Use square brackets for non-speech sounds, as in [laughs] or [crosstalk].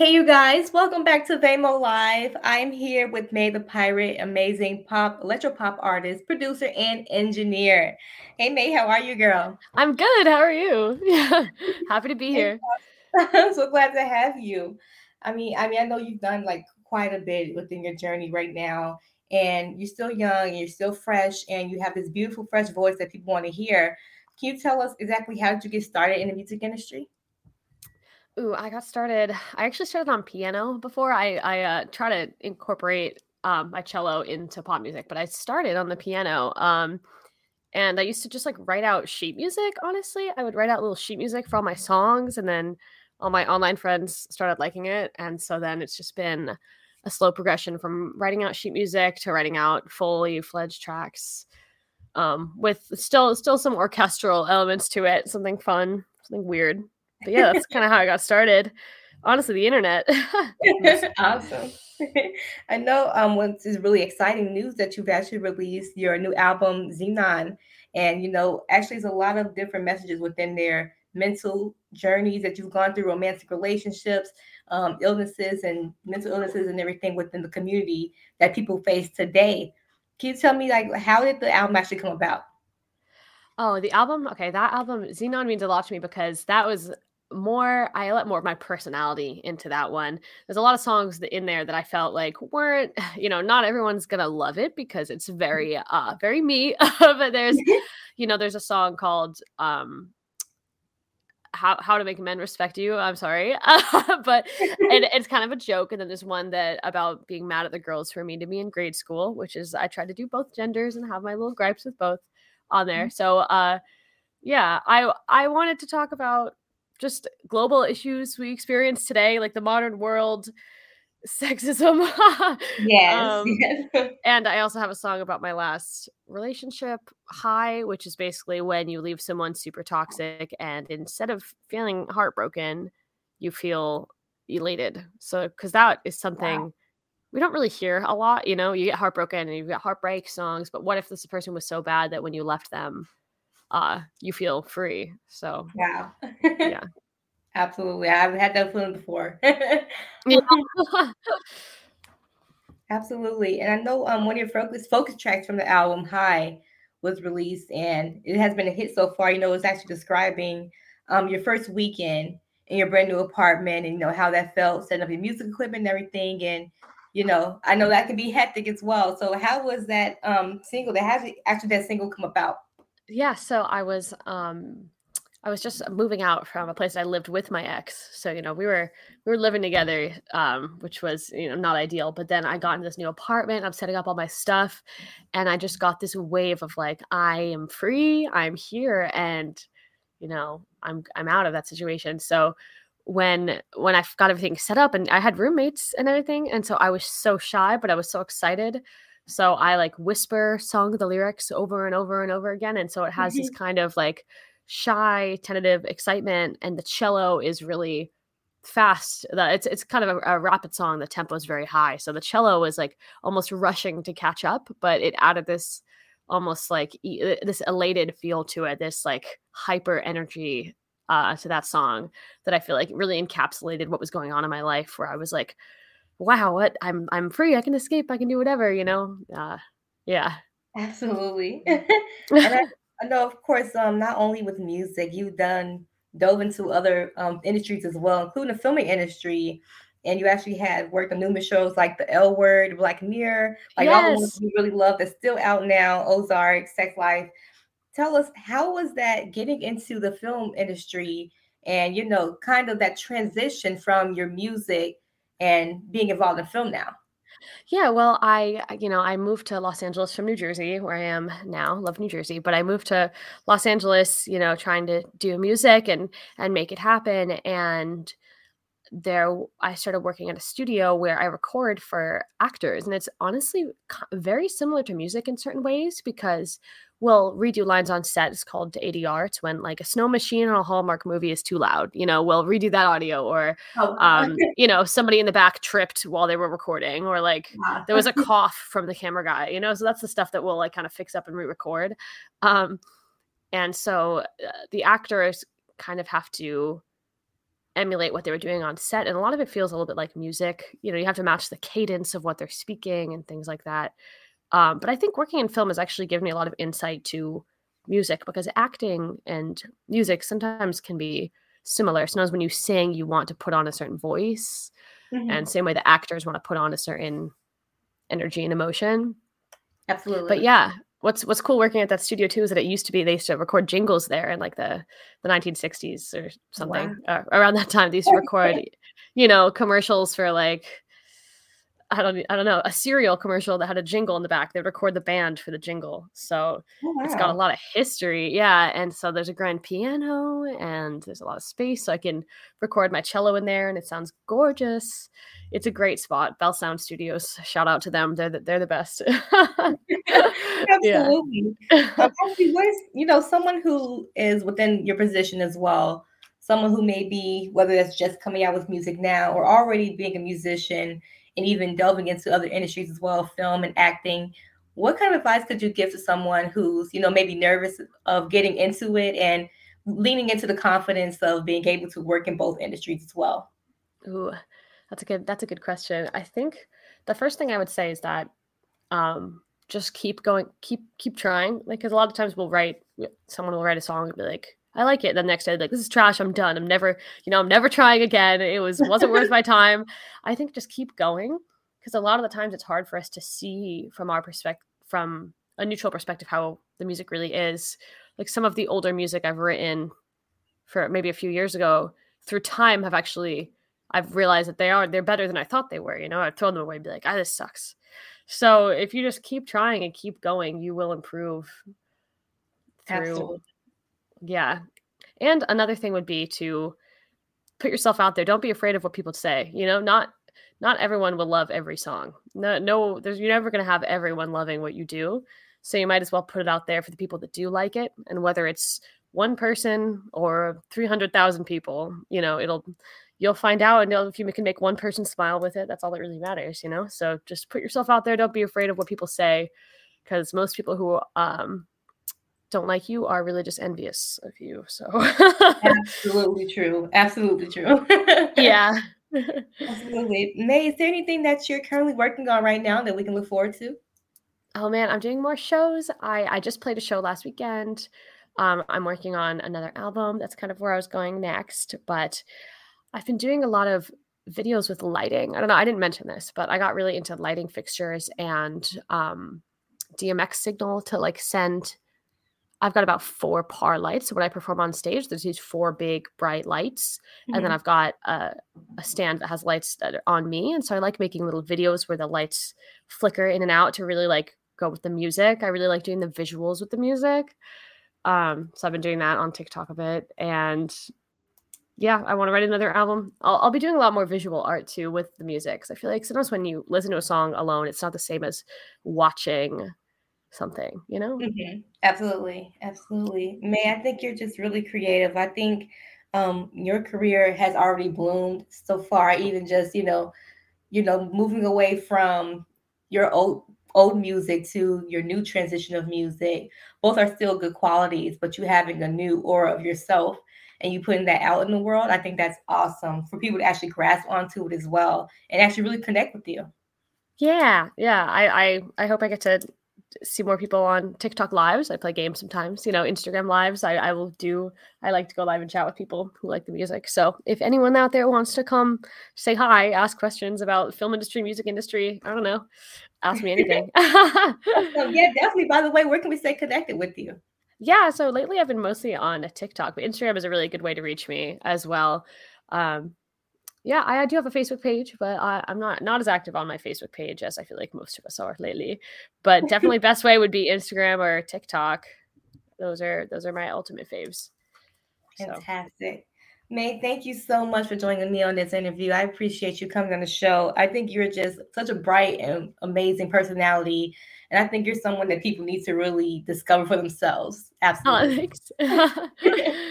Hey, you guys, welcome back to Vamo Live. I'm here with MaeThePirate, amazing pop, electro pop artist, producer, and engineer. Hey, Mae, how are you, girl? I'm good. How are you? Yeah, [laughs] happy to be here. [laughs] I'm so glad to have you. I mean, I mean, I know you've done like quite a bit within your journey right now, and you're still young, and you're still fresh, and you have this beautiful, fresh voice that people want to hear. Can you tell us exactly how did you get started in the music industry? Ooh, I got started. I actually started on piano before. I I uh, try to incorporate um, my cello into pop music, but I started on the piano. Um, and I used to just like write out sheet music. Honestly, I would write out little sheet music for all my songs, and then all my online friends started liking it, and so then it's just been a slow progression from writing out sheet music to writing out fully fledged tracks um, with still still some orchestral elements to it, something fun, something weird but yeah, that's kind of how I got started. Honestly, the internet. [laughs] [laughs] awesome. [laughs] I know um what's is really exciting news that you've actually released your new album Xenon. And you know, actually there's a lot of different messages within there, mental journeys that you've gone through, romantic relationships, um, illnesses and mental illnesses and everything within the community that people face today. Can you tell me like how did the album actually come about? Oh, the album. Okay, that album Xenon means a lot to me because that was more I let more of my personality into that one. There's a lot of songs in there that I felt like weren't, [laughs] you know, not everyone's gonna love it because it's mm-hmm. very uh very me. [laughs] but there's [laughs] you know, there's a song called um how how to make men respect you. I'm sorry, but it, it's kind of a joke. And then there's one that about being mad at the girls who are mean to me in grade school, which is I tried to do both genders and have my little gripes with both on there. Mm-hmm. So uh, yeah, I I wanted to talk about just global issues we experience today, like the modern world, [laughs] sexism. [laughs] yes, um, yes. [laughs] and I also have a song about my last relationship high, which is basically when you leave someone super toxic and instead of feeling heartbroken, you feel elated. So, because that is something. Wow. We don't really hear a lot, you know. You get heartbroken and you get heartbreak songs, but what if this person was so bad that when you left them, uh, you feel free. So yeah, yeah, absolutely. I've had that feeling before. [laughs] [laughs] absolutely, and I know um one of your focus focus tracks from the album High was released, and it has been a hit so far. You know, it's actually describing um your first weekend in your brand new apartment, and you know how that felt, setting up your music equipment and everything, and you know, I know that can be hectic as well. So, how was that um single? That has actually that single come about? Yeah, so I was um I was just moving out from a place I lived with my ex. So, you know, we were we were living together, um, which was, you know, not ideal. But then I got into this new apartment, I'm setting up all my stuff, and I just got this wave of like, I am free, I'm here, and you know, I'm I'm out of that situation. So when when I got everything set up and I had roommates and everything, and so I was so shy, but I was so excited so I like whisper song the lyrics over and over and over again. And so it has mm-hmm. this kind of like shy, tentative excitement. And the cello is really fast. It's it's kind of a, a rapid song. The tempo is very high. So the cello was like almost rushing to catch up, but it added this almost like uh, this elated feel to it, this like hyper energy uh, to that song that I feel like really encapsulated what was going on in my life where I was like, wow, what I'm I'm free. I can escape. I can do whatever. You know. Uh, yeah. Absolutely. [laughs] [laughs] and I, I, know, of course, um, not only with music, you've done dove into other um, industries as well, including the filming industry. And you actually had worked on numerous shows like The L Word, Black Mirror, like yes. all the ones you really love that's still out now, Ozark, Sex Life. Tell us, how was that getting into the film industry and, you know, kind of that transition from your music and being involved in film now? Yeah, well, I, you know, I moved to Los Angeles from New Jersey, where I am now. Love New Jersey, but I moved to Los Angeles, you know, trying to do music and and make it happen. And there, I started working at a studio where I record for actors, and it's honestly very similar to music in certain ways because we'll redo lines on set. It's called ADR. It's when like a snow machine on a Hallmark movie is too loud. You know, we'll redo that audio, or oh. [laughs] um, you know, somebody in the back tripped while they were recording, or like yeah. there was a [laughs] cough from the camera guy. You know, so that's the stuff that we'll like kind of fix up and re-record. Um, and so uh, the actors kind of have to emulate what they were doing on set and a lot of it feels a little bit like music you know you have to match the cadence of what they're speaking and things like that um, but i think working in film has actually given me a lot of insight to music because acting and music sometimes can be similar. Sometimes when you sing you want to put on a certain voice mm-hmm. and same way the actors want to put on a certain energy and emotion. Absolutely. but yeah what's what's cool working at that studio too is that it used to be they used to record jingles there in like the the 1960s or something wow. uh, around that time. They used to record you know commercials for like I don't I don't know a cereal commercial that had a jingle in the back. They would record the band for the jingle, so oh, wow. it's got a lot of history. Yeah, and so there's a grand piano and there's a lot of space, so I can record my cello in there, and it sounds gorgeous. It's a great spot. Bell Sound Studios. Shout out to them. They're the, they're the best. [laughs] [laughs] Absolutely. um, what is you know someone who is within your position as well? Someone who may be whether that's just coming out with music now or already being a musician and even delving into other industries as well, film and acting. What kind of advice could you give to someone who's, you know, maybe nervous of getting into it and leaning into the confidence of being able to work in both industries as well? Ooh, that's a good that's a good question. I think the first thing I would say is that um just keep going, keep keep trying. Like, because a lot of times we'll write, someone will write a song and be like, I like it. The next day, like, this is trash. I'm done. I'm never, you know, I'm never trying again. It was wasn't worth my time. [laughs] I think just keep going because a lot of the times it's hard for us to see from our perspective, from a neutral perspective, how the music really is. Like some of the older music I've written for maybe a few years ago, through time, have actually I've realized that they are they're better than I thought they were. You know, I've thrown them away and be like, ah, this sucks. So if you just keep trying and keep going, you will improve through Absolutely yeah. And another thing would be to put yourself out there. Don't be afraid of what people say. You know, not not everyone will love every song. No, no, there's you're never gonna have everyone loving what you do. So you might as well put it out there for the people that do like it. And whether it's one person or 300,000 people, you know, it'll, you'll find out. And if you can make one person smile with it, that's all that really matters, you know? So just put yourself out there. Don't be afraid of what people say. Because most people who um, don't like you are really just envious of you. So absolutely true. Absolutely [laughs] true. [laughs] yeah. Absolutely. Mae, is there anything that you're currently working on right now that we can look forward to? Oh man, I'm doing more shows. I I just played a show last weekend. Um, I'm working on another album. That's kind of where I was going next. But I've been doing a lot of videos with lighting. I don't know. I didn't mention this, but I got really into lighting fixtures and um, DMX signal to like send I've got about four par lights. So when I perform on stage, there's these four big bright lights, mm-hmm. and then mm-hmm. I've got a, a, stand that has lights that are on me. And so I like making little videos where the lights flicker in and out to really like go with the music. I really like doing the visuals with the music. Um, so I've been doing that on TikTok a bit, and yeah, I want to write another album. I'll, I'll be doing a lot more visual art too with the music. Cause I feel like sometimes when you listen to a song alone, it's not the same as watching something, you know? Mm-hmm. Absolutely. Absolutely. Mae, I think you're just really creative. I think um, your career has already bloomed so far, even just, you know, you know, moving away from your old old music to your new transition of music. Both are still good qualities, but you having a new aura of yourself and you putting that out in the world, I think that's awesome for people to actually grasp onto it as well and actually really connect with you. Yeah, yeah. I I, I hope I get to see more people on TikTok lives. I play games sometimes, you know, Instagram lives. I, I will do, I like to go live and chat with people who like the music. So if anyone out there wants to come say hi, ask questions about film industry, music industry, I don't know, ask me anything. [laughs] so, yeah, definitely. By the way, where can we stay connected with you? Yeah, so lately I've been mostly on TikTok, but Instagram is a really good way to reach me as well. Um, yeah, I, I do have a Facebook page, but I, I'm not not as active on my Facebook page as I feel like most of us are lately. But definitely, [laughs] best way would be Instagram or TikTok. Those are those are my ultimate faves. Fantastic. So. Mae, thank you so much for joining me on this interview. I appreciate you coming on the show. I think you're just such a bright and amazing personality. And I think you're someone that people need to really discover for themselves. Oh, Absolutely. Oh, thanks. [laughs]